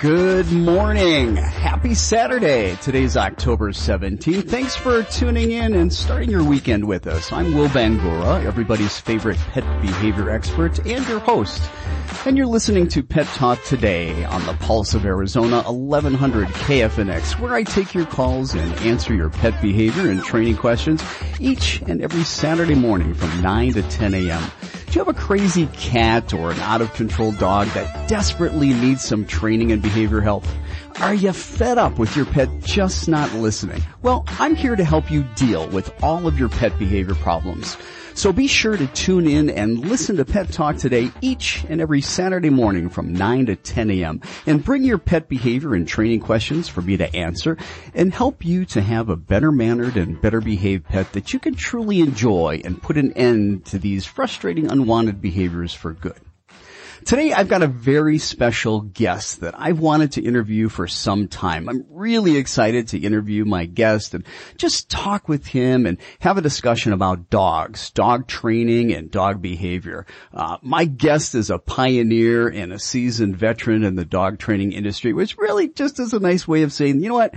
Good morning. Happy Saturday. Today's October 17th. Thanks for tuning in and starting your weekend with us. I'm Will Bangura, everybody's favorite pet behavior expert and your host. And you're listening to Pet Talk today on the Pulse of Arizona 1100 KFNX where I take your calls and answer your pet behavior and training questions each and every Saturday morning from 9 to 10 a.m. Do you have a crazy cat or an out of control dog that desperately needs some training and behavior help? Are you fed up with your pet just not listening? Well, I'm here to help you deal with all of your pet behavior problems. So be sure to tune in and listen to Pet Talk today each and every Saturday morning from 9 to 10 a.m. and bring your pet behavior and training questions for me to answer and help you to have a better mannered and better behaved pet that you can truly enjoy and put an end to these frustrating unwanted behaviors for good. Today I've got a very special guest that I've wanted to interview for some time. I'm really excited to interview my guest and just talk with him and have a discussion about dogs, dog training and dog behavior. Uh, my guest is a pioneer and a seasoned veteran in the dog training industry, which really just is a nice way of saying, you know what?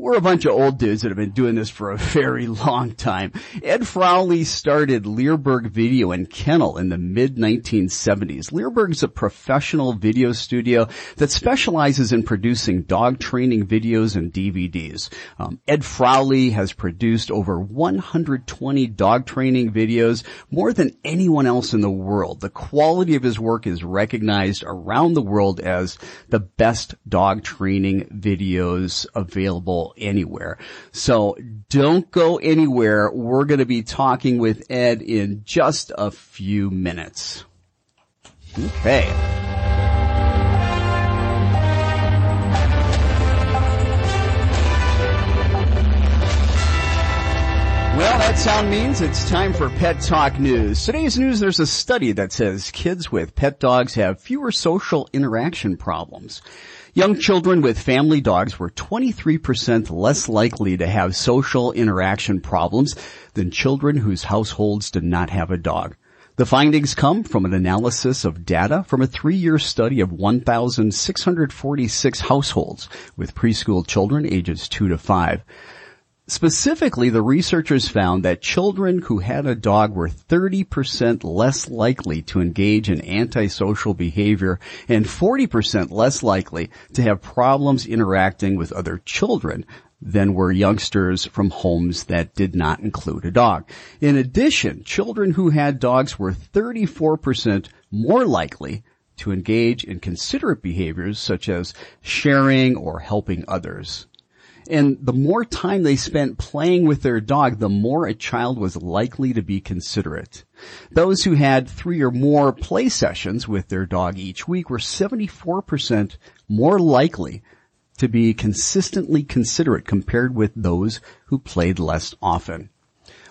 We're a bunch of old dudes that have been doing this for a very long time. Ed Frawley started Leerburg Video and Kennel in the mid 1970s. Leerburg's a professional video studio that specializes in producing dog training videos and DVDs. Um, Ed Frawley has produced over 120 dog training videos, more than anyone else in the world. The quality of his work is recognized around the world as the best dog training videos available anywhere. So don't go anywhere. We're going to be talking with Ed in just a few minutes. Okay. Well, that sound means it's time for Pet Talk News. Today's news, there's a study that says kids with pet dogs have fewer social interaction problems. Young children with family dogs were 23% less likely to have social interaction problems than children whose households did not have a dog. The findings come from an analysis of data from a three-year study of 1,646 households with preschool children ages 2 to 5. Specifically, the researchers found that children who had a dog were 30% less likely to engage in antisocial behavior and 40% less likely to have problems interacting with other children than were youngsters from homes that did not include a dog. In addition, children who had dogs were 34% more likely to engage in considerate behaviors such as sharing or helping others. And the more time they spent playing with their dog, the more a child was likely to be considerate. Those who had three or more play sessions with their dog each week were 74% more likely to be consistently considerate compared with those who played less often.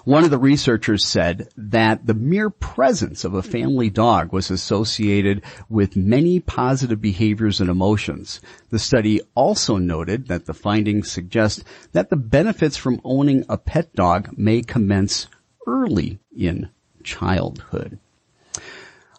One of the researchers said that the mere presence of a family dog was associated with many positive behaviors and emotions. The study also noted that the findings suggest that the benefits from owning a pet dog may commence early in childhood.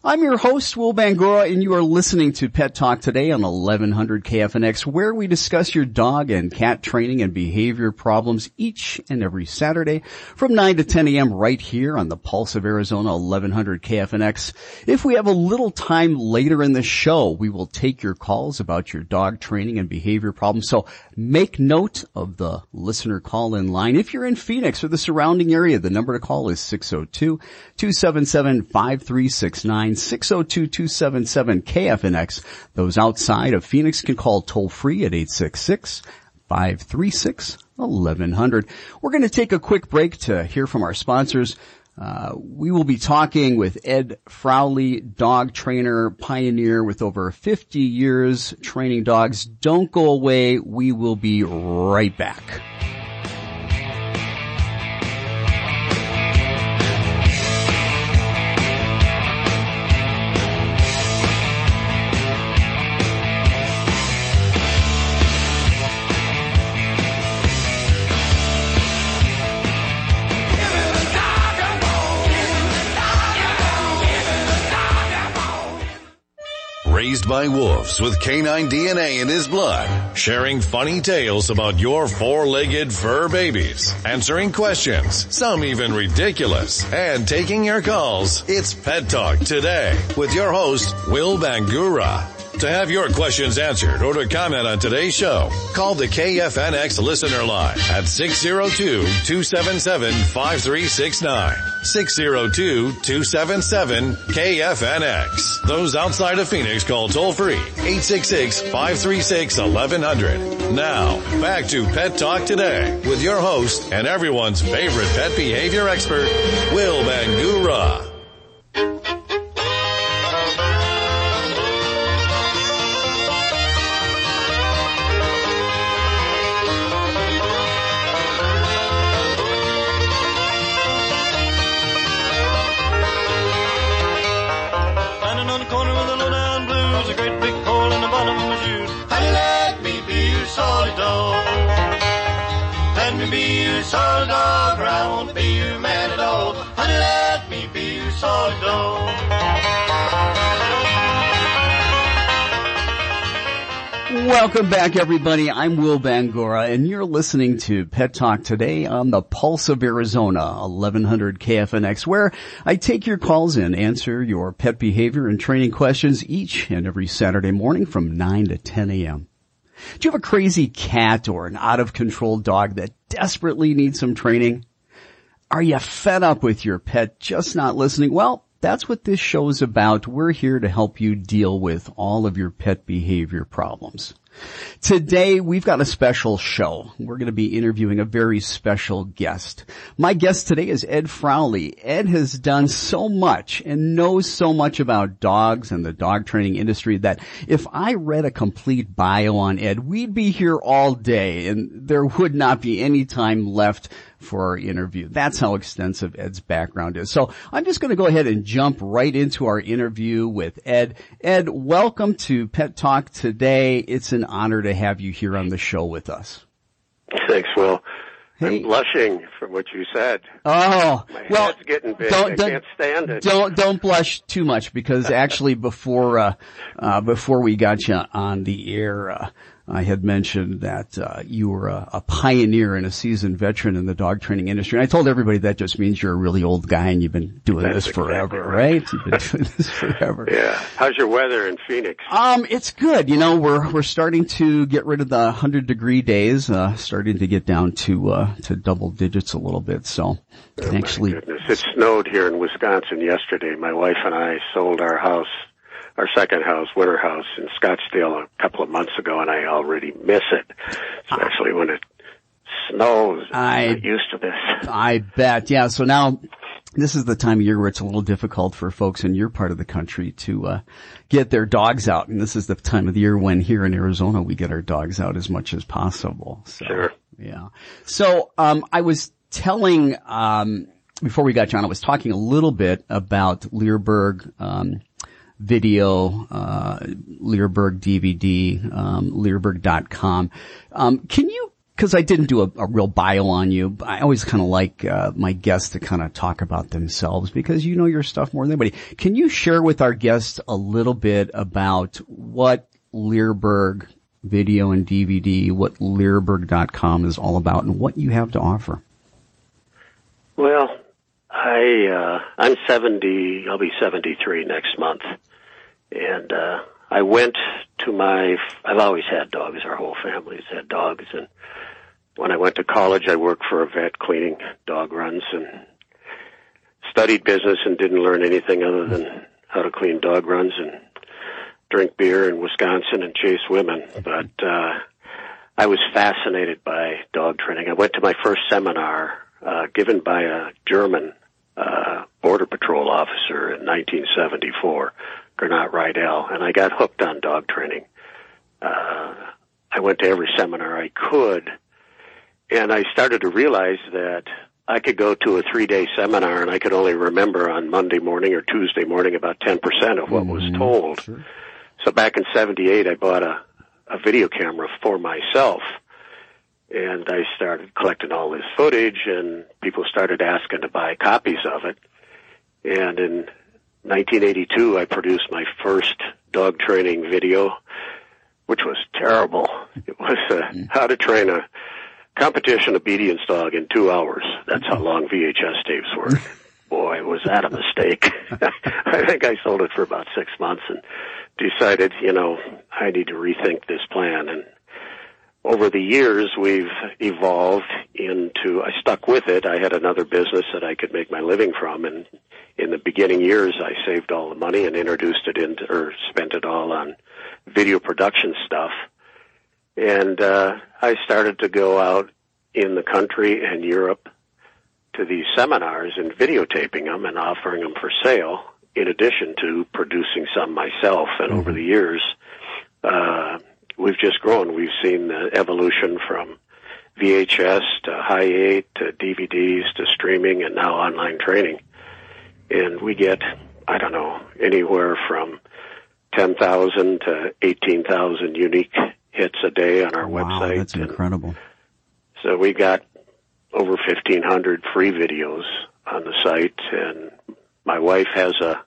I'm your host, Will Bangura, and you are listening to Pet Talk today on 1100 KFNX, where we discuss your dog and cat training and behavior problems each and every Saturday from 9 to 10 a.m. right here on the Pulse of Arizona 1100 KFNX. If we have a little time later in the show, we will take your calls about your dog training and behavior problems. So make note of the listener call in line. If you're in Phoenix or the surrounding area, the number to call is 602-277-5369. 602-277-KFNX. Those outside of Phoenix can call toll free at 866 536 1100. We're going to take a quick break to hear from our sponsors. Uh, we will be talking with Ed Frawley, dog trainer, pioneer with over 50 years training dogs. Don't go away. We will be right back. Raised by wolves with canine DNA in his blood, sharing funny tales about your four-legged fur babies, answering questions, some even ridiculous, and taking your calls. It's Pet Talk today with your host, Will Bangura. To have your questions answered or to comment on today's show, call the KFNX listener line at 602-277-5369. 602-277-KFNX. Those outside of Phoenix call toll free 866-536-1100. Now, back to Pet Talk today with your host and everyone's favorite pet behavior expert, Will Bangura. Welcome back everybody. I'm Will Bangura and you're listening to Pet Talk today on the Pulse of Arizona, 1100 KFNX, where I take your calls and answer your pet behavior and training questions each and every Saturday morning from 9 to 10 a.m. Do you have a crazy cat or an out of control dog that desperately needs some training? Are you fed up with your pet just not listening? Well, that's what this show is about. We're here to help you deal with all of your pet behavior problems. Today we've got a special show. We're going to be interviewing a very special guest. My guest today is Ed Frawley. Ed has done so much and knows so much about dogs and the dog training industry that if I read a complete bio on Ed, we'd be here all day and there would not be any time left for our interview. That's how extensive Ed's background is. So I'm just going to go ahead and jump right into our interview with Ed. Ed, welcome to Pet Talk today. It's an honor to have you here on the show with us. Thanks, Will. Hey. I'm blushing from what you said. Oh, My well, getting big. don't- don't- can't stand it. don't don't blush too much because actually before uh, uh, before we got you on the air, uh, I had mentioned that uh, you were a, a pioneer and a seasoned veteran in the dog training industry. And I told everybody that just means you're a really old guy and you've been doing That's this forever, exactly right. right. You've been doing this forever. Yeah. How's your weather in Phoenix? Um, it's good. You know, we're we're starting to get rid of the hundred degree days, uh, starting to get down to uh, to double digits a little bit. So, can actually, Goodness, it snowed here in Wisconsin yesterday. My wife and I sold our house, our second house, winter house in Scottsdale a couple of months ago, and I already miss it, especially when it snows. I- I'm not used to this. I bet. Yeah. So now. This is the time of year where it's a little difficult for folks in your part of the country to uh, get their dogs out, and this is the time of the year when here in Arizona we get our dogs out as much as possible. So, Sure. Yeah. So um, I was telling um, before we got John, I was talking a little bit about Leerburg um, video, uh, Leerburg DVD, um, Leerburg.com. Um, can you? Because I didn't do a, a real bio on you. I always kind of like uh, my guests to kind of talk about themselves because you know your stuff more than anybody. Can you share with our guests a little bit about what Leerburg video and DVD, what Leerburg.com is all about, and what you have to offer? Well, I uh I'm 70, I'll be 73 next month. And uh I went to my I've always had dogs, our whole family's had dogs and when I went to college I worked for a vet cleaning dog runs and studied business and didn't learn anything other than how to clean dog runs and drink beer in Wisconsin and chase women. But uh I was fascinated by dog training. I went to my first seminar uh, given by a German uh, border patrol officer in 1974, Gernot Riedel, and I got hooked on dog training. Uh, I went to every seminar I could, and I started to realize that I could go to a three day seminar and I could only remember on Monday morning or Tuesday morning about 10% of what was told. Sure. So back in 78, I bought a, a video camera for myself and I started collecting all this footage and people started asking to buy copies of it. And in 1982, I produced my first dog training video, which was terrible. It was uh, how to train a competition obedience dog in two hours. That's how long VHS tapes were. Boy, was that a mistake. I think I sold it for about six months and decided, you know, I need to rethink this plan. And over the years, we've evolved into, I stuck with it. I had another business that I could make my living from. And in the beginning years, I saved all the money and introduced it into, or spent it all on video production stuff. And, uh, I started to go out in the country and Europe to these seminars and videotaping them and offering them for sale in addition to producing some myself. And over the years, uh, we've just grown. We've seen the evolution from VHS to high eight to DVDs to streaming and now online training. And we get, I don't know, anywhere from 10,000 to 18,000 unique hits a day on our Wow, website. that's And incredible. so we got over 1,500 free videos on the site, and my wife has a,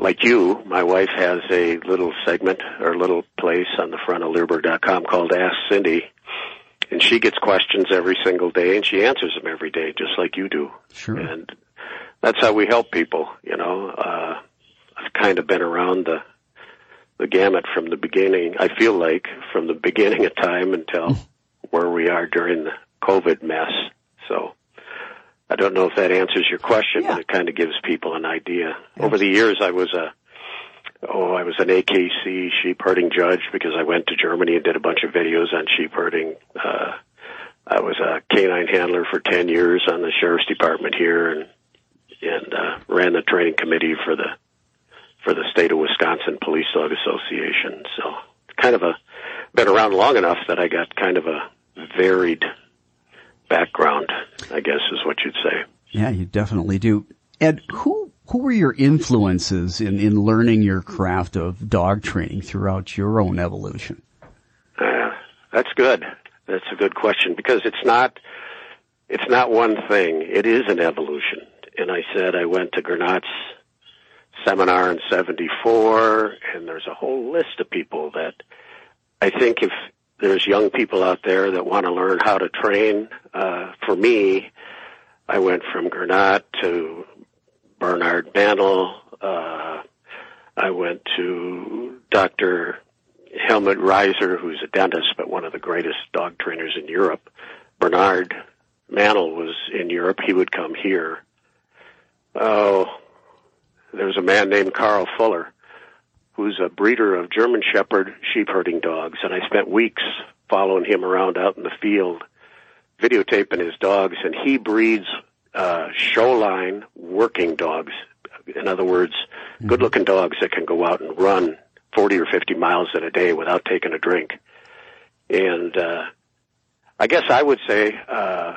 like you, my wife has a little segment or little place on the front of Leerburg.com called Ask Cindy, and she gets questions every single day, and she answers them every day, just like you do. Sure. And that's how we help people, you know. Uh, I've kind of been around the the gamut from the beginning. I feel like from the beginning of time until where we are during the COVID mess. So I don't know if that answers your question, Yeah. but it kind of gives people an idea. Over the years, I was a oh, I was an AKC sheep herding judge because I went to Germany and did a bunch of videos on sheep herding. Uh, I was a canine handler for ten years on the sheriff's department here, and and uh, ran the training committee for the for the state of Wisconsin Police Dog Association. So kind of a been around long enough that I got kind of a varied background, I guess is what you'd say. Yeah, you definitely do. Ed, who who were your influences in in learning your craft of dog training throughout your own evolution? Uh, that's good. That's a good question because it's not it's not one thing. It is an evolution. And I said I went to Gernot's seminar in 74 and there's a whole list of people that I think if there's young people out there that want to learn how to train, uh, for me, I went from Gernot to Bernard Bandel, uh, I went to Dr. Helmut Raiser, who's a dentist, but one of the greatest dog trainers in Europe. Bernard Mantle was in Europe. He would come here. Oh, there was a man named Carl Fuller, who's a breeder of German Shepherd sheep herding dogs, and I spent weeks following him around out in the field, videotaping his dogs, and he breeds uh, show line working dogs. In other words, good looking dogs that can go out and run 40 or 50 miles in a day without taking a drink. And, uh, I guess I would say, uh,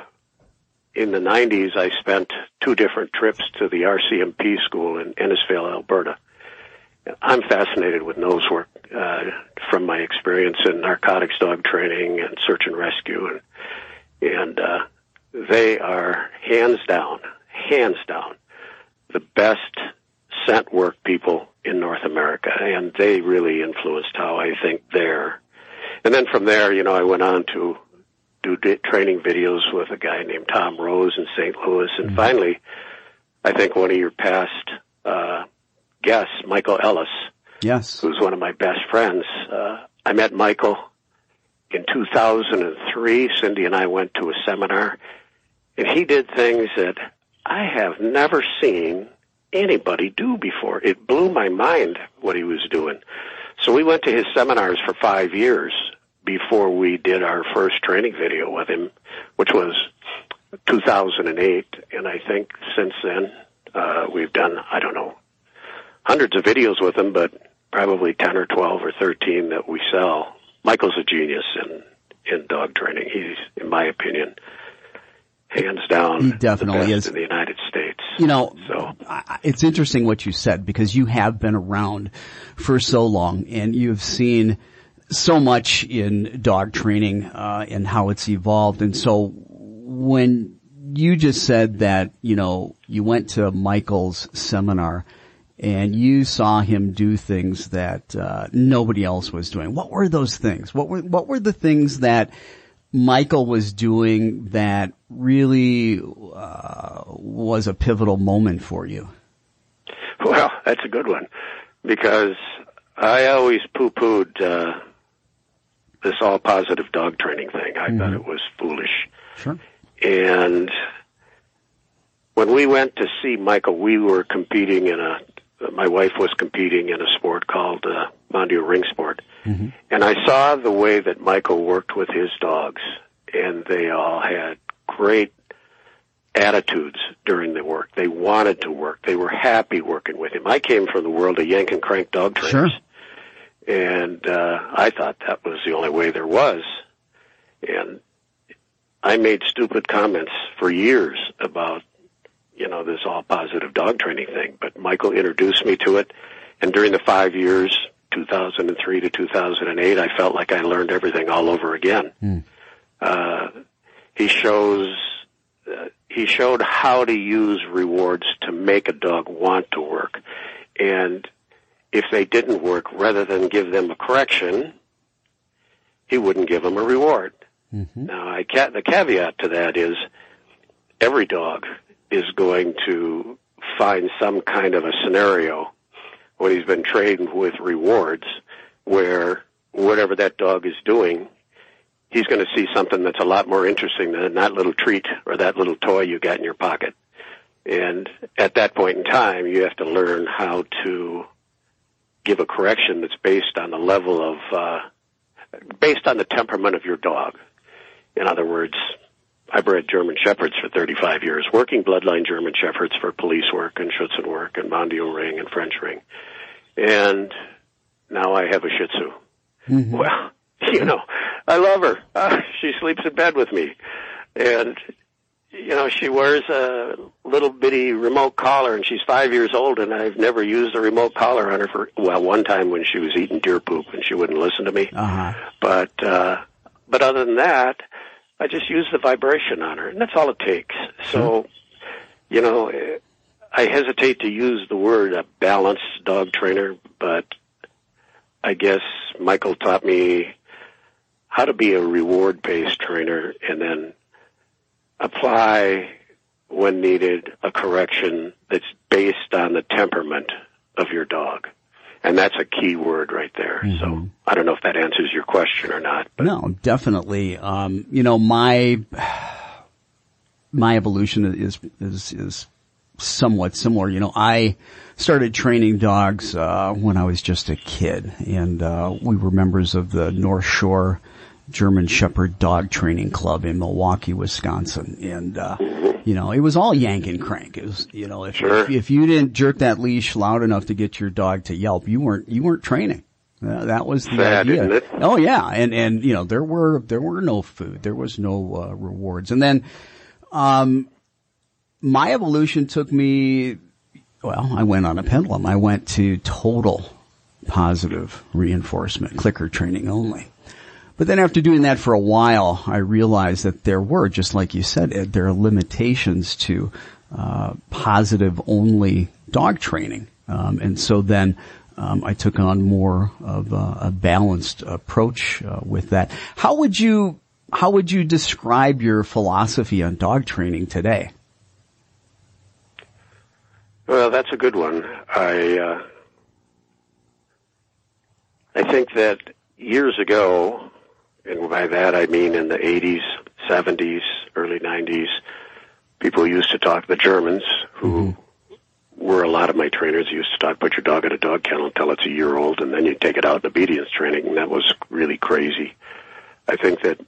in the 90s, I spent two different trips to the RCMP school in Innisfail, Alberta. I'm fascinated with nose work, uh, from my experience in narcotics dog training and search and rescue and, and, uh, they are hands down, hands down, the best scent work people in North America, and they really influenced how I think there. And then from there, you know, I went on to do training videos with a guy named Tom Rose in St. Louis, and finally, I think one of your past uh, guests, Michael Ellis, Yes. who's one of my best friends. Uh, I met Michael in 2003. Cindy and I went to a seminar, and he did things that I have never seen anybody do before. It blew my mind what he was doing. So we went to his seminars for five years before we did our first training video with him, which was 2008. And I think since then, uh, we've done, I don't know, hundreds of videos with him, but probably 10 or 12 or 13 that we sell. Michael's a genius in, in dog training. He's, in my opinion, hands down, He definitely is. in the United States. You know, So- it's interesting what you said because you have been around for so long and you've seen so much in dog training uh, and how it's evolved. And so when you just said that, you know, you went to Michael's seminar and you saw him do things that uh, nobody else was doing. What were those things? What were what were the things that Michael was doing that really uh, was a pivotal moment for you? Well, that's a good one because I always poo-pooed uh, this all positive dog training thing. I thought it was foolish. Sure. And when we went to see Michael, we were competing in a. My wife was competing in a sport called uh, Mondio Ring Sport, and I saw the way that Michael worked with his dogs, and they all had great attitudes during the work. They wanted to work. They were happy working with him. I came from the world of yank and crank dog trainers. And uh, I thought that was the only way there was. And I made stupid comments for years about, you know, this all positive dog training thing. But Michael introduced me to it. And during the five years, 2003 to 2008, I felt like I learned everything all over again. Uh, he shows uh, he showed how to use rewards to make a dog want to work. And if they didn't work, rather than give them a correction, he wouldn't give them a reward. Now, I ca- the caveat to that is every dog is going to find some kind of a scenario when he's been trained with rewards where whatever that dog is doing, he's going to see something that's a lot more interesting than that little treat or that little toy you got in your pocket. And at that point in time, you have to learn how to give a correction that's based on the level of, uh, based on the temperament of your dog. In other words, I bred German Shepherds for 35 years, working bloodline German Shepherds for police work and Schutzhund work and Mondio Ring and French Ring. And now I have a Shih Tzu. Well, you know, I love her. Uh, she sleeps in bed with me. And, you know, she wears a little bitty remote collar and she's five years old and I've never used a remote collar on her for, well, one time when she was eating deer poop and she wouldn't listen to me. Uh-huh. But, uh, but other than that, I just use the vibration on her and that's all it takes. So, hmm. you know, I hesitate to use the word a balanced dog trainer, but I guess Michael taught me how to be a reward based trainer and then apply when needed a correction that's based on the temperament of your dog. And that's a key word right there. So I don't know if that answers your question or not, but No, definitely. Um, you know, my my evolution is is is somewhat similar. You know, I started training dogs uh, when I was just a kid, and uh, we were members of the North Shore German Shepherd Dog Training Club in Milwaukee, Wisconsin, and uh, you know, it was all yank and crank. It was, you know, if, Sure. if if you didn't jerk that leash loud enough to get your dog to yelp, you weren't you weren't training. Uh, that was the Sad, idea. Oh yeah, and and you know there were there were no food, there was no uh, rewards, and then, um, my evolution took me. Well, I went on a pendulum. I went to total positive reinforcement, clicker training only. But then after doing that for a while, I realized that there were, just like you said, there are limitations to uh, positive only dog training. Um, and so then um, I took on more of a, a balanced approach uh, with that. How would you how would you describe your philosophy on dog training today? Well, that's a good one. I uh, I think that years ago, and by that I mean in the 80s, 70s, early 90s, people used to talk. The Germans, who were a lot of my trainers, used to talk. Put your dog in a dog kennel until it's a year old, and then you take it out in obedience training, and that was really crazy. I think that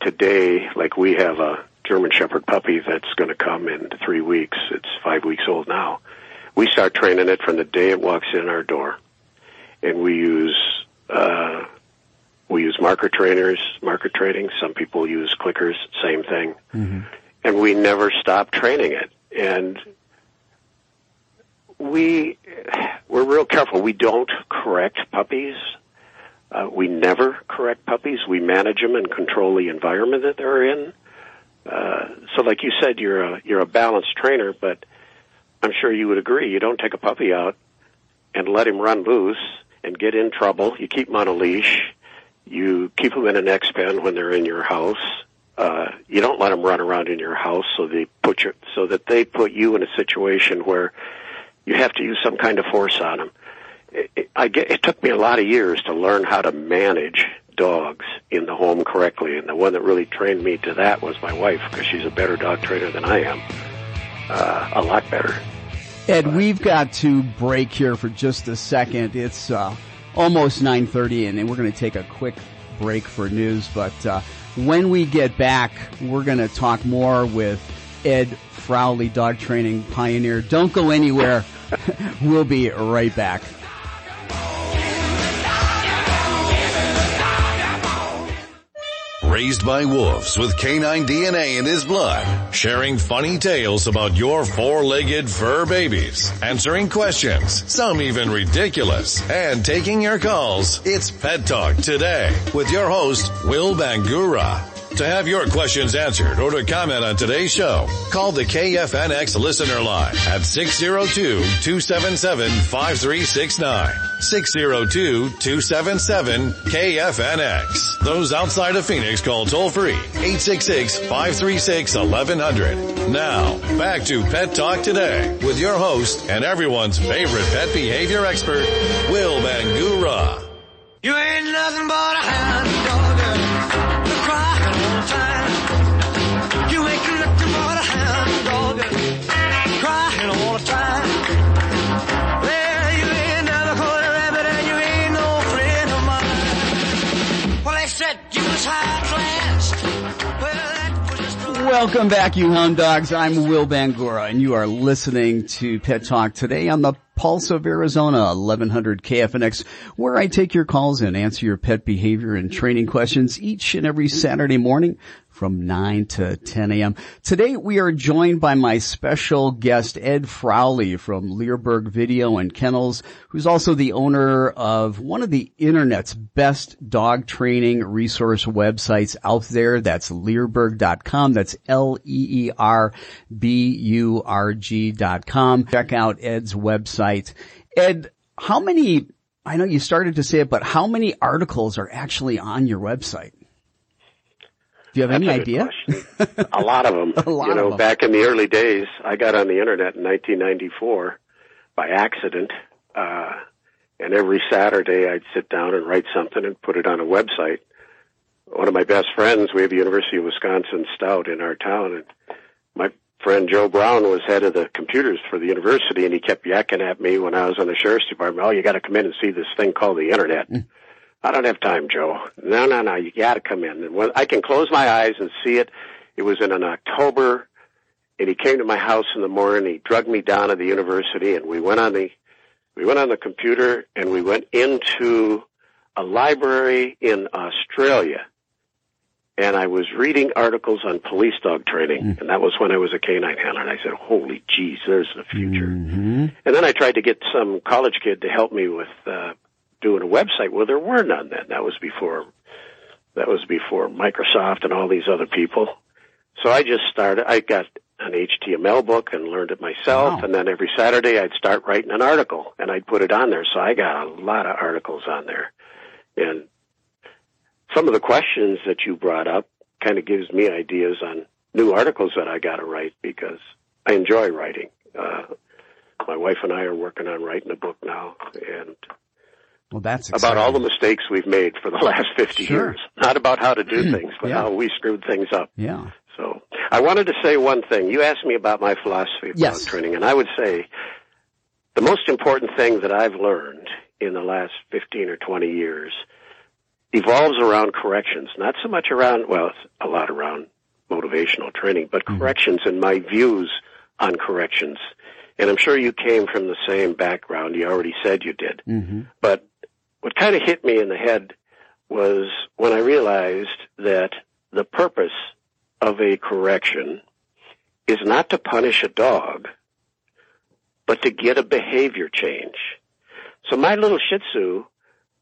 today, like we have a German Shepherd puppy that's going to come in three weeks. It's five weeks old now. We start training it from the day it walks in our door, and we use uh, we use marker trainers, marker training. Some people use clickers, same thing, mm-hmm. and we never stop training it. And we we're real careful. We don't correct puppies. Uh, we never correct puppies. We manage them and control the environment that they're in. Uh, so, like you said, you're a you're a balanced trainer, but I'm sure you would agree. You don't take a puppy out and let him run loose and get in trouble. You keep him on a leash. You keep them in an X pen when they're in your house. Uh, you don't let them run around in your house so they put your so that they put you in a situation where you have to use some kind of force on them. It, it, I get, it took me a lot of years to learn how to manage dogs in the home correctly, and the one that really trained me to that was my wife because she's a better dog trainer than I am, uh, a lot better. Ed, we've got to break here for just a second. It's uh, almost 9:30, and, and we're going to take a quick break for news. But uh, when we get back, we're going to talk more with Ed Frawley, dog training pioneer. Don't go anywhere. we'll be right back. Raised by wolves with canine DNA in his blood, sharing funny tales about your four-legged fur babies, answering questions, some even ridiculous, and taking your calls. It's Pet Talk today with your host, Will Bangura. To have your questions answered or to comment on today's show, call the KFNX listener line at 602-277-5369. 602-277-KFNX. Those outside of Phoenix call toll free 866-536-1100. Now, back to Pet Talk today with your host and everyone's favorite pet behavior expert, Will Bangura. You ain't nothing but a hound dog. Welcome back, you hound dogs. I'm Will Bangura, and you are listening to Pet Talk today on the Pulse of Arizona, 1100 KFNX, where I take your calls and answer your pet behavior and training questions each and every Saturday morning from 9 to 10 a.m. Today we are joined by my special guest Ed Frawley from Leerburg Video and Kennels, who's also the owner of one of the internet's best dog training resource websites out there. That's leerburg.com. That's L-E-E-R-B-U-R-G dot com. Check out Ed's website. Ed, how many I know you started to say it, but how many articles are actually on your website? Do you have That's any idea? a lot of them. a lot you know, them. back in the early days, I got on the internet in 1994 by accident. Uh, and every Saturday I'd sit down and write something and put it on a website. One of my best friends, we have the University of Wisconsin Stout in our town and my friend Joe Brown was head of the computers for the university and he kept yakking at me when I was on the sheriff's department, oh, you gotta come in and see this thing called the internet. I don't have time, Joe. No, no, no. You got to come in. And when I can close my eyes and see it, it was in an October, and he came to my house in the morning. He drugged me down to the university, and we went on the we went on the computer, and we went into a library in Australia. And I was reading articles on police dog training, and that was when I was a canine handler. And I said, "Holy jeez, there's the future." Mm-hmm. And then I tried to get some college kid to help me with uh, doing a website. Well, there were none then. That was before that was before Microsoft and all these other people. So I just started. I got an HTML book and learned it myself. Wow. And then every Saturday I'd start writing an article and I'd put it on there. So I got a lot of articles on there. And some of the questions that you brought up kind of gives me ideas on new articles that I got to write because I enjoy writing. Uh, my wife and I are working on writing a book now and Well, that's about all the mistakes we've made for the last 50 Sure. years. Not about how to do things, but Yeah. how we screwed things up. Yeah. So I wanted to say one thing. You asked me about my philosophy of Yes. training, and I would say the most important thing that I've learned in the last 15 or 20 years evolves around corrections, not so much around, well, it's a lot around motivational training, but Mm-hmm. corrections and my views on corrections. And I'm sure you came from the same background. You already said you did. Mm-hmm. But what kind of hit me in the head was when I realized that the purpose of a correction is not to punish a dog, but to get a behavior change. So my little Shih Tzu,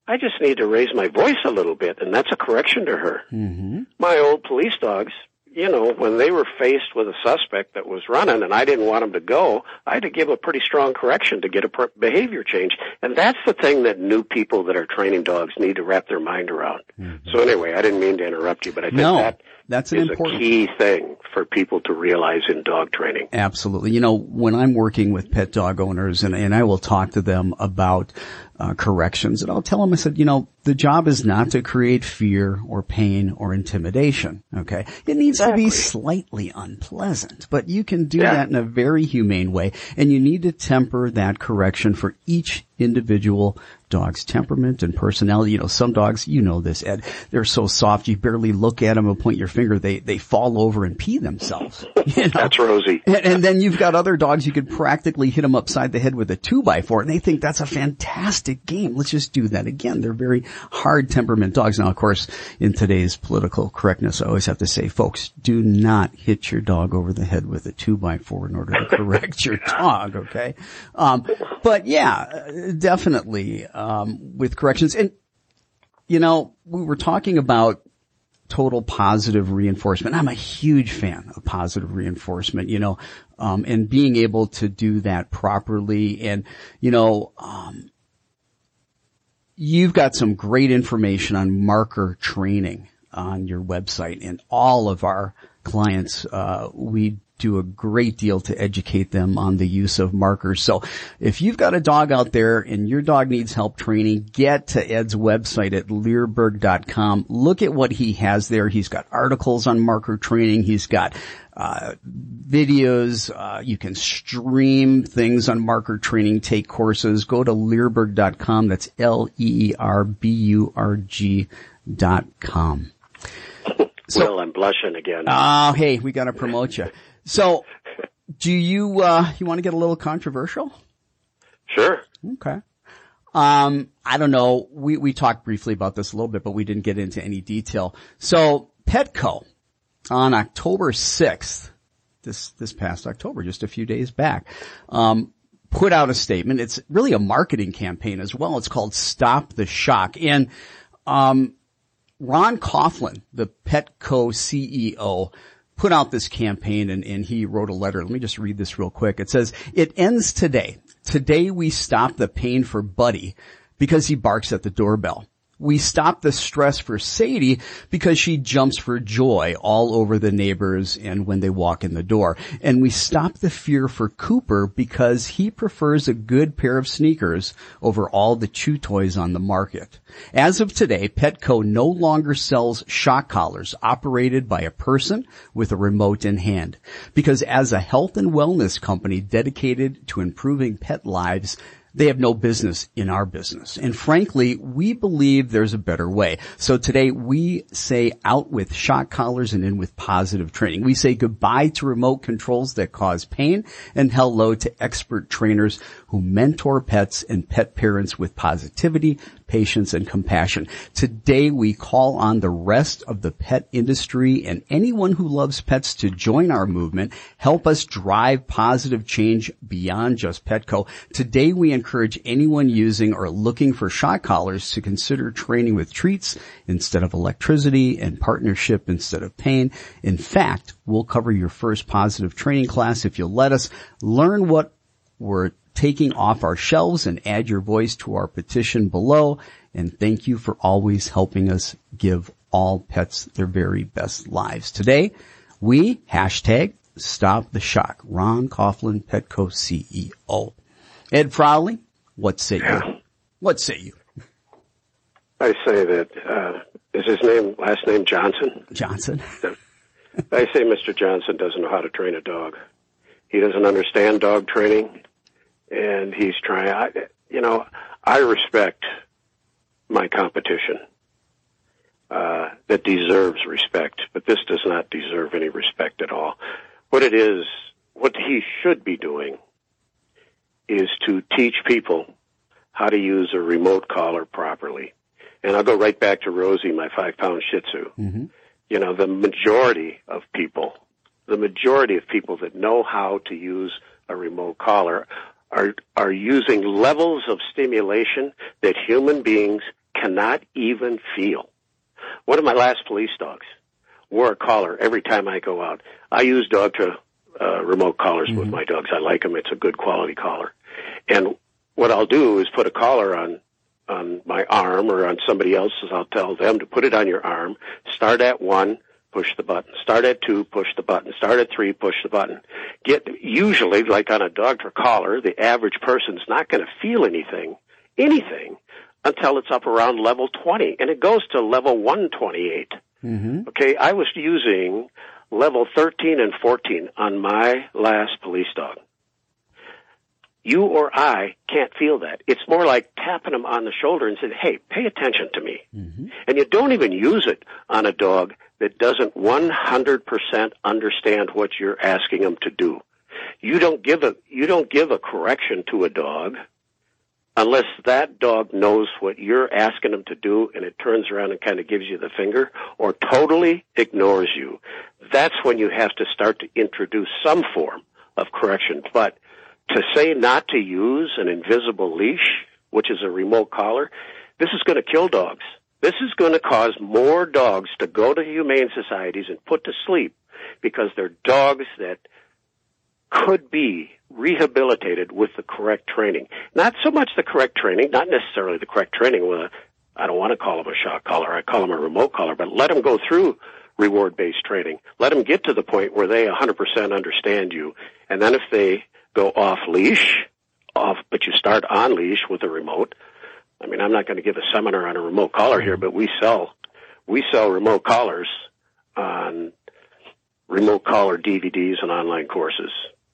I just need to raise my voice a little bit, and that's a correction to her. Mm-hmm. My old police dogs, you know, when they were faced with a suspect that was running and I didn't want them to go, I had to give a pretty strong correction to get a per- behavior change. And that's the thing that new people that are training dogs need to wrap their mind around. Mm-hmm. So anyway, I didn't mean to interrupt you, but I think No, that that's an is important- a key thing for people to realize in dog training. Absolutely. You know, when I'm working with pet dog owners and, and I will talk to them about uh, corrections and I'll tell them, I said, you know, the job is not to create fear or pain or intimidation. Okay. It needs to be slightly unpleasant, but you can do Yeah. that in a very humane way and you need to temper that correction for each individual dog's temperament and personality. You know, some dogs, you know this, Ed, they're so soft you barely look at them and point your finger, they, they fall over and pee themselves. You know? That's Rosie. And, and then you've got other dogs you could practically hit them upside the head with a two by four and they think that's a fantastic game. Let's just do that again. They're very hard temperament dogs. Now of course, in today's political correctness, I always have to say, folks, do not hit your dog over the head with a two by four in order to correct your dog, okay? Um, but yeah, uh, definitely, um, with corrections. And, you know, we were talking about total positive reinforcement. I'm a huge fan of positive reinforcement, you know, um, and being able to do that properly. And, you know, um, you've got some great information on marker training on your website and all of our clients, uh, we do a great deal to educate them on the use of markers. So if you've got a dog out there and your dog needs help training, get to Ed's website at leerburg.com. Look at what he has there. He's got articles on marker training. He's got uh, videos. Uh, you can stream things on marker training, take courses. Go to leerburg.com. That's E L-E-E-R-B-U-R-G dot com. Will, I'm blushing again. Oh, hey, we got to promote you. So, do you uh you want to get a little controversial? sure. Okay. Um, I don't know. We we talked briefly about this a little bit, but we didn't get into any detail. So, Petco on October sixth, this this past October, just a few days back, um, put out a statement. It's really a marketing campaign as well. It's called "Stop the Shock," and um, Ron Coughlin, the Petco CEO, put out this campaign and, and he wrote a letter. Let me just read this real quick. It says, it ends today. Today we stop the pain for Buddy because he barks at the doorbell. We stop the stress for Sadie because she jumps for joy all over the neighbors and when they walk in the door. And we stop the fear for Cooper because he prefers a good pair of sneakers over all the chew toys on the market. As of today, Petco no longer sells shock collars operated by a person with a remote in hand. Because as a health and wellness company dedicated to improving pet lives, they have no business in our business. And frankly, we believe there's a better way. So today we say out with shock collars and in with positive training. We say goodbye to remote controls that cause pain and hello to expert trainers who mentor pets and pet parents with positivity, patience, and compassion. Today we call on the rest of the pet industry and anyone who loves pets to join our movement, help us drive positive change beyond just Petco. Today we encourage anyone using or looking for shock collars to consider training with treats instead of electricity and partnership instead of pain. In fact, we'll cover your first positive training class if you'll let us learn what we're taking off our shelves and add your voice to our petition below. And thank you for always helping us give all pets their very best lives. Today, we hashtag stop the shock. Ron Coughlin, Petco CEO. Ed Frawley, what say you? What say you? I say that, uh, is his name, last name Johnson? Johnson? I say Mr. Johnson doesn't know how to train a dog. He doesn't understand dog training, and he's trying. I, you know, I respect my competition, uh, that deserves respect, but this does not deserve any respect at all. What it is, what he should be doing is to teach people how to use a remote collar properly. And I'll go right back to Rosie, my five pound Shih Tzu. Mm-hmm. You know, the majority of people, the majority of people that know how to use a remote collar are are using levels of stimulation that human beings cannot even feel. One of my last police dogs wore a collar every time I go out. I use Dogtra uh, remote collars mm-hmm. with my dogs. I like them. It's a good quality collar. And what I'll do is put a collar on on my arm or on somebody else's. I'll tell them to put it on your arm. Start at one, push the button. Start at two, push the button. Start at three, push the button. Get usually like on a Dogtra collar, the average person's not going to feel anything, anything until it's up around level 20 and it goes to level 128. Mm-hmm. Okay, I was using level 13 and 14 on my last police dog. You or I can't feel that. It's more like tapping them on the shoulder and saying, hey, pay attention to me. Mm-hmm. And you don't even use it on a dog that doesn't 100% understand what you're asking them to do. You don't give a, you don't give a correction to a dog unless that dog knows what you're asking them to do and it turns around and kind of gives you the finger or totally ignores you. That's when you have to start to introduce some form of correction. But to say not to use an invisible leash, which is a remote collar, this is going to kill dogs. This is going to cause more dogs to go to humane societies and put to sleep because they're dogs that could be rehabilitated with the correct training. Not so much the correct training, not necessarily the correct training with a, I don't want to call them a shock collar, I call them a remote collar, but let them go through reward based training. Let them get to the point where they 100% understand you. And then if they go off leash, off, but you start on leash with a remote. I mean, I'm not going to give a seminar on a remote collar here, but we sell, we sell remote collars on remote collar DVDs and online courses.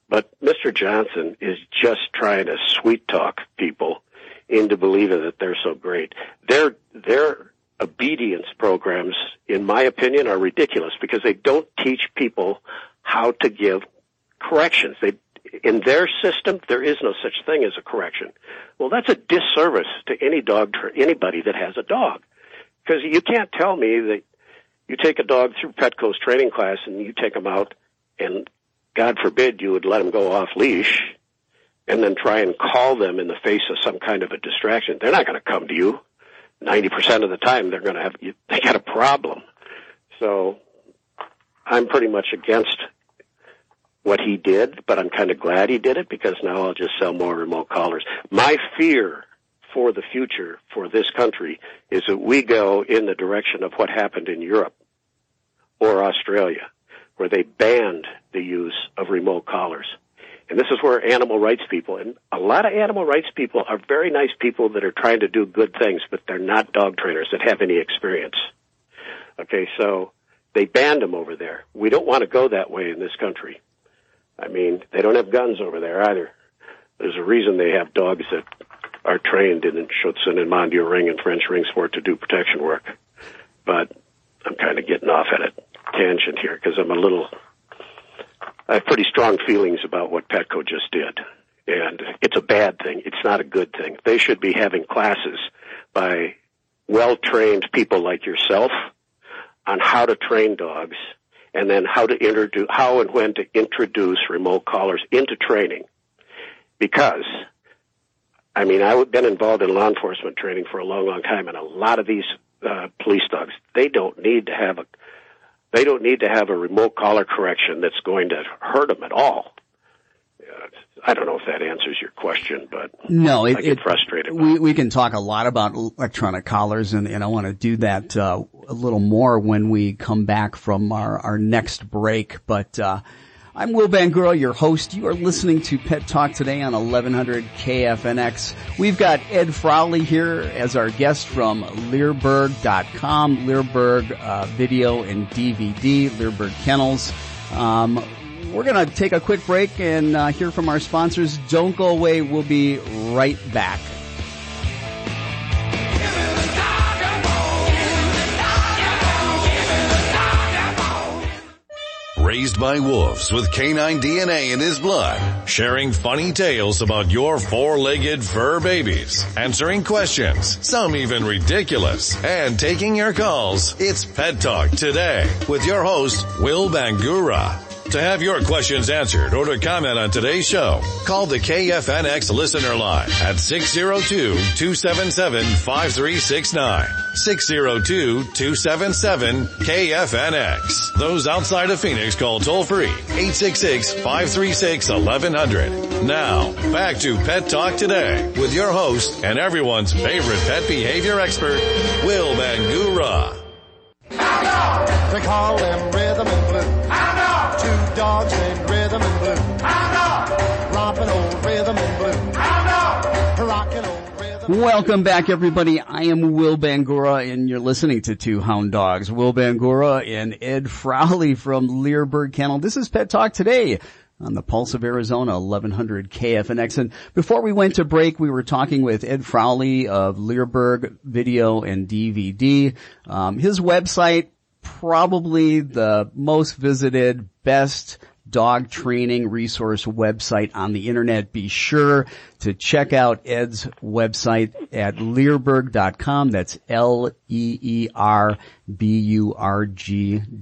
But Mr. Johnson is just trying to sweet talk people into believing that they're so great. Their their obedience programs, in my opinion, are ridiculous because they don't teach people how to give corrections. They in their system, there is no such thing as a correction. Well, that's a disservice to any dog, anybody that has a dog. Because you can't tell me that you take a dog through Petco's training class and you take them out and God forbid you would let them go off leash and then try and call them in the face of some kind of a distraction. They're not going to come to you. 90% of the time they're going to have, they got a problem. So I'm pretty much against what he did, but I'm kind of glad he did it because now I'll just sell more remote collars. My fear for the future for this country is that we go in the direction of what happened in Europe or Australia where they banned the use of remote collars. And this is where animal rights people, and a lot of animal rights people are very nice people that are trying to do good things, but they're not dog trainers that have any experience. Okay, so they banned them over there. We don't want to go that way in this country. I mean, they don't have guns over there either. There's a reason they have dogs that are trained in Schutzhund and Mondial Ring and French Ring Sport to do protection work. But I'm kind of getting off at it tangent here because I'm a little, I have pretty strong feelings about what Petco just did. And it's a bad thing. It's not a good thing. They should be having classes by well-trained people like yourself on how to train dogs and then how to introduce, how and when to introduce remote callers into training. Because, I mean, I've been involved in law enforcement training for a long, long time and a lot of these uh, police dogs, they don't need to have a they don't need to have a remote collar correction that's going to hurt them at all. I don't know if that answers your question, but no, it, I get it, frustrated. We we can talk a lot about electronic collars, and, and I want to do that uh, a little more when we come back from our our next break. But uh, I'm Will Bangura, your host. You are listening to Pet Talk today on 1100 KFNX. We've got Ed Frawley here as our guest from Leerburg.com, Leerburg uh, Video and DVD, Leerburg Kennels. Um, we're going to take a quick break and uh, hear from our sponsors. Don't go away. We'll be right back. raised by wolves with canine DNA in his blood, sharing funny tales about your four-legged fur babies, answering questions, some even ridiculous, and taking your calls. It's Pet Talk today with your host, Will Bangura. To have your questions answered or to comment on today's show, call the KFNX listener line at 602-277-5369. 602-277-KFNX. Those outside of Phoenix call toll free 866-536-1100. Now, back to Pet Talk today with your host and everyone's favorite pet behavior expert, Will Bangura. They call them rhythm and blue. Two dogs named rhythm and blue. Romping old rhythm and blue. Rocking old rhythm. Welcome back everybody. I am Will Bangura and you're listening to Two Hound Dogs. Will Bangura and Ed Frawley from Leerburg Kennel. This is Pet Talk today on the Pulse of Arizona, 1100 KFNX. And before we went to break, we were talking with Ed Frawley of Leerburg Video and DVD. Um, his website, probably the most visited, best dog training resource website on the internet. Be sure to check out Ed's website at leerburg.com. That's L-E-E-R-B-U-R-G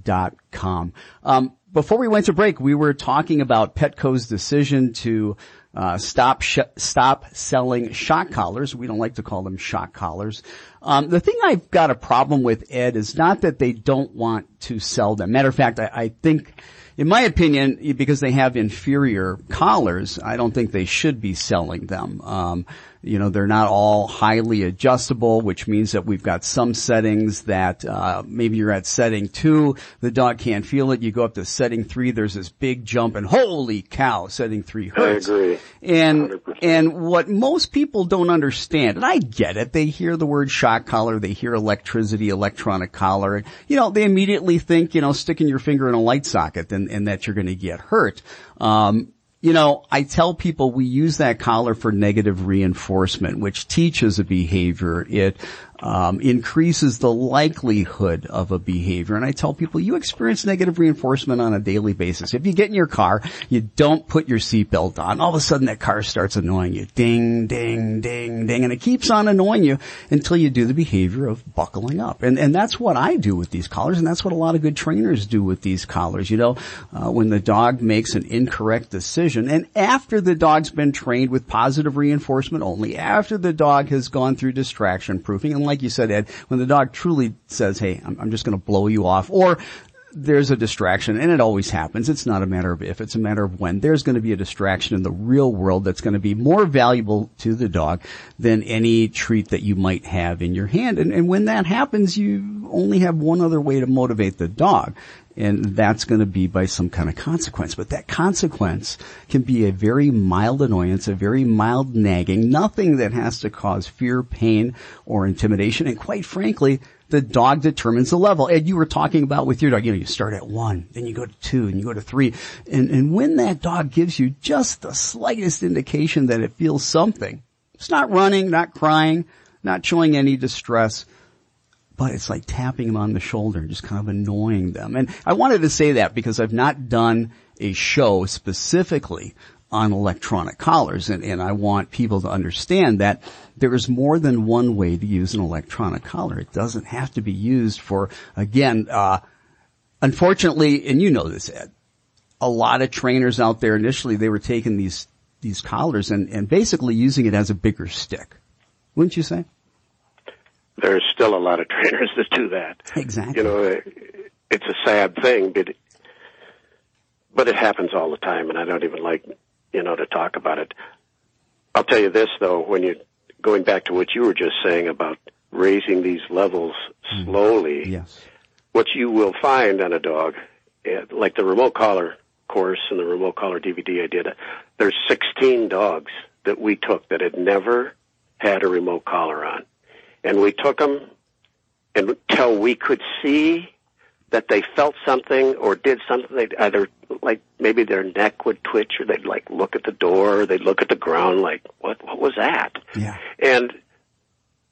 dot com. Um, before we went to break, we were talking about Petco's decision to uh, stop sh- stop selling shock collars. We don't like to call them shock collars. Um, the thing I've got a problem with Ed is not that they don't want to sell them. Matter of fact, I, I think, in my opinion, because they have inferior collars, I don't think they should be selling them. Um, you know, they're not all highly adjustable, which means that we've got some settings that uh, maybe you're at setting two, the dog can't feel it. You go up to setting three, there's this big jump, and holy cow, setting three hurts. I agree. And 100%. and what most people don't understand, and I get it, they hear the word shock collar, they hear electricity, electronic collar, and you know, they immediately think, you know, sticking your finger in a light socket and, and that you're going to get hurt. Um, you know, I tell people we use that collar for negative reinforcement, which teaches a behavior. It um, increases the likelihood of a behavior. And I tell people you experience negative reinforcement on a daily basis. If you get in your car, you don't put your seatbelt on, all of a sudden that car starts annoying you. Ding, ding, ding, ding. And it keeps on annoying you until you do the behavior of buckling up. And, and that's what I do with these collars. And that's what a lot of good trainers do with these collars. You know, uh, when the dog makes an incorrect decision and after the dog's been trained with positive reinforcement only, after the dog has gone through distraction proofing, and like you said, Ed, when the dog truly says, hey, I'm, I'm just going to blow you off, or there's a distraction, and it always happens. It's not a matter of if, it's a matter of when. There's going to be a distraction in the real world that's going to be more valuable to the dog than any treat that you might have in your hand. And, and when that happens, you only have one other way to motivate the dog. And that's going to be by some kind of consequence. But that consequence can be a very mild annoyance, a very mild nagging, nothing that has to cause fear, pain, or intimidation. And quite frankly, the dog determines the level. And you were talking about with your dog, you know, you start at one, then you go to two, and you go to three. And, and when that dog gives you just the slightest indication that it feels something, it's not running, not crying, not showing any distress, but it's like tapping them on the shoulder and just kind of annoying them. And I wanted to say that because I've not done a show specifically on electronic collars and, and I want people to understand that there is more than one way to use an electronic collar. It doesn't have to be used for, again, uh, unfortunately, and you know this, Ed, a lot of trainers out there initially, they were taking these, these collars and, and basically using it as a bigger stick. Wouldn't you say? There's still a lot of trainers that do that. Exactly. You know, it's a sad thing, but but it happens all the time, and I don't even like you know to talk about it. I'll tell you this though, when you going back to what you were just saying about raising these levels slowly, Yes. what you will find on a dog, eh, like the remote collar course and the remote collar DVD I did, there's 16 dogs that we took that had never had a remote collar on. And we took them until we could see that they felt something or did something. They'd either, like, maybe their neck would twitch or they'd, like, look at the door or they'd look at the ground like, what, what was that? Yeah. And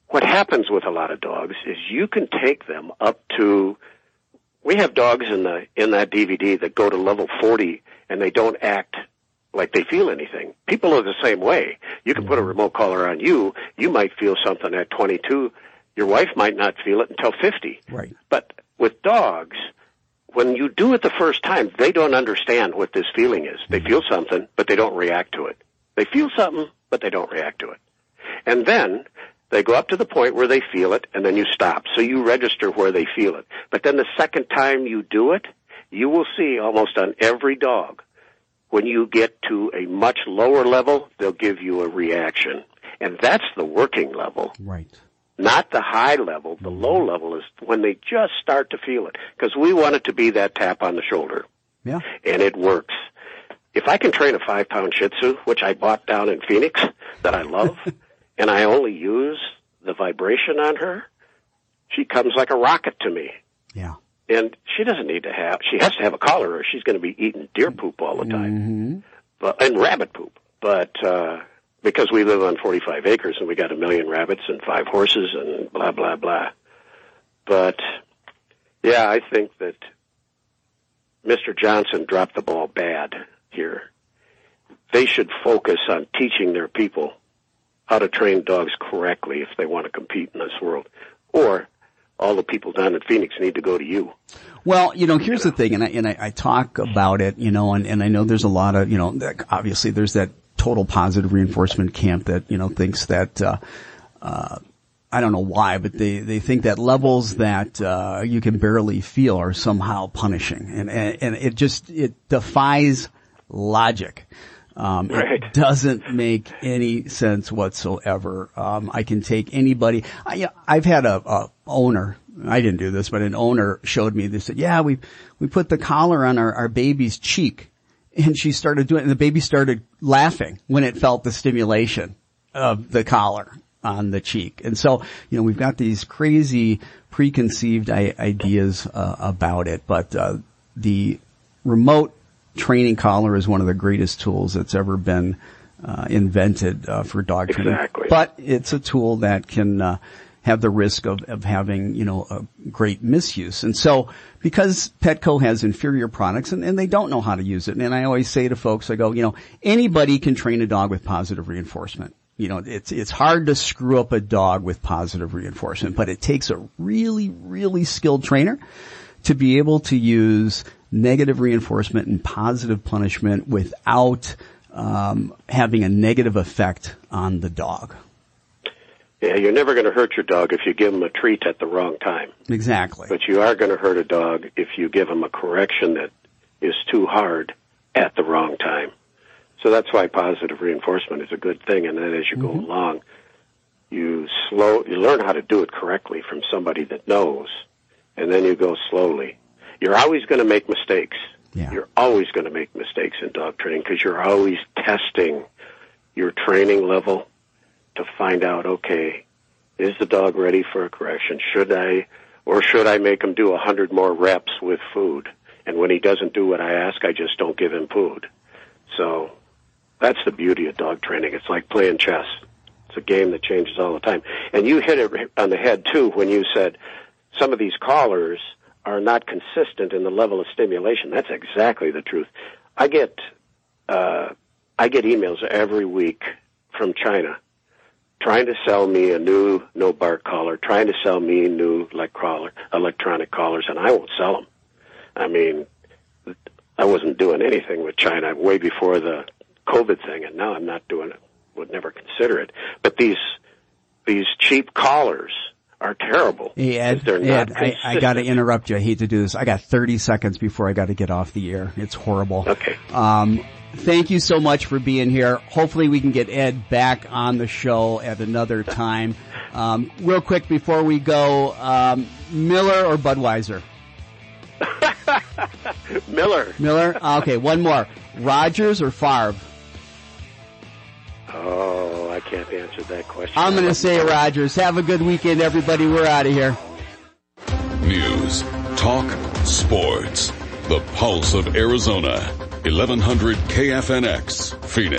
what happens with a lot of dogs is you can take them up to we have dogs in the in that DVD that go to level 40 and they don't act like they feel anything. People are the same way. You can put a remote collar on you, you might feel something at 22. Your wife might not feel it until 50. Right. But with dogs, when you do it the first time, they don't understand what this feeling is. They mm-hmm. feel something, but they don't react to it. They feel something, but they don't react to it. And then they go up to the point where they feel it, and then you stop. So you register where they feel it. But then the second time you do it, you will see almost on every dog, when you get to a much lower level, they'll give you a reaction. And that's the working level Right. Not the high level. The low level is when they just start to feel it. Because we want it to be that tap on the shoulder. Yeah. And it works. If I can train a five pound Shih Tzu, which I bought down in Phoenix, that I love, and I only use the vibration on her, she comes like a rocket to me. Yeah. And she doesn't need to have, she has to have a collar or she's going to be eating deer poop all the time. But, and rabbit poop. But, uh, because we live on 45 acres and we got a million rabbits and five horses and blah, blah, blah. But, yeah, I think that Mr. Johnson dropped the ball bad here. They should focus on teaching their people how to train dogs correctly if they want to compete in this world. Or all the people down in Phoenix need to go to you. Well, you know, here's the thing, and I, and I, I talk about it, you know, and, and I know there's a lot of, you know, obviously there's that total positive reinforcement camp that, you know, thinks that, uh, uh, I don't know why, but they, they think that levels that, uh, you can barely feel are somehow punishing. And, and, and it just, it defies logic. Um, Right. It doesn't make any sense whatsoever. Um, I can take anybody. I, I've had a, a owner. I didn't do this, but an owner showed me. They said, "Yeah, we we put the collar on our, our baby's cheek," and she started doing. it, And the baby started laughing when it felt the stimulation of the collar on the cheek. And so, you know, we've got these crazy preconceived I- ideas uh, about it, but uh, the remote training collar is one of the greatest tools that's ever been uh, invented uh, for dog training. But it's a tool that can uh, have the risk of, of having, you know, a great misuse. And so because Petco has inferior products and, and they don't know how to use it, and I always say to folks, I go, you know, anybody can train a dog with positive reinforcement. You know, it's, it's hard to screw up a dog with positive reinforcement, but it takes a really, really skilled trainer to be able to use negative reinforcement and positive punishment without um, having a negative effect on the dog. Yeah, you're never going to hurt your dog if you give him a treat at the wrong time. Exactly. But you are going to hurt a dog if you give him a correction that is too hard at the wrong time. So that's why positive reinforcement is a good thing. And then as you go mm-hmm. along, you slow, you learn how to do it correctly from somebody that knows, and then you go slowly. You're always going to make mistakes. Yeah. You're always going to make mistakes in dog training because you're always testing your training level to find out, okay, is the dog ready for a correction? Should I, or should I make him do a hundred more reps with food? And when he doesn't do what I ask, I just don't give him food. So that's the beauty of dog training. It's like playing chess. It's a game that changes all the time. And you hit it on the head too when you said some of these callers are not consistent in the level of stimulation. That's exactly the truth. I get, uh, I get emails every week from China trying to sell me a new no bark collar, trying to sell me new like collar, electronic collars, and I won't sell them. I mean, I wasn't doing anything with China way before the COVID thing, and now I'm not doing it. Would never consider it. But these these cheap collars are terrible. Hey Ed, they're Ed, not I, I got to interrupt you. I hate to do this. I got 30 seconds before I got to get off the air. It's horrible. Okay. Um, thank you so much for being here. Hopefully we can get Ed back on the show at another time. Um, real quick before we go, um, Miller or Budweiser? Miller. Miller? Okay, one more. Rodgers or Favre? Oh, I can't answer that question. I'm going to say Rodgers. Have a good weekend, everybody. We're out of here. News, talk, sports. The pulse of Arizona. 1100 KFNX, Phoenix.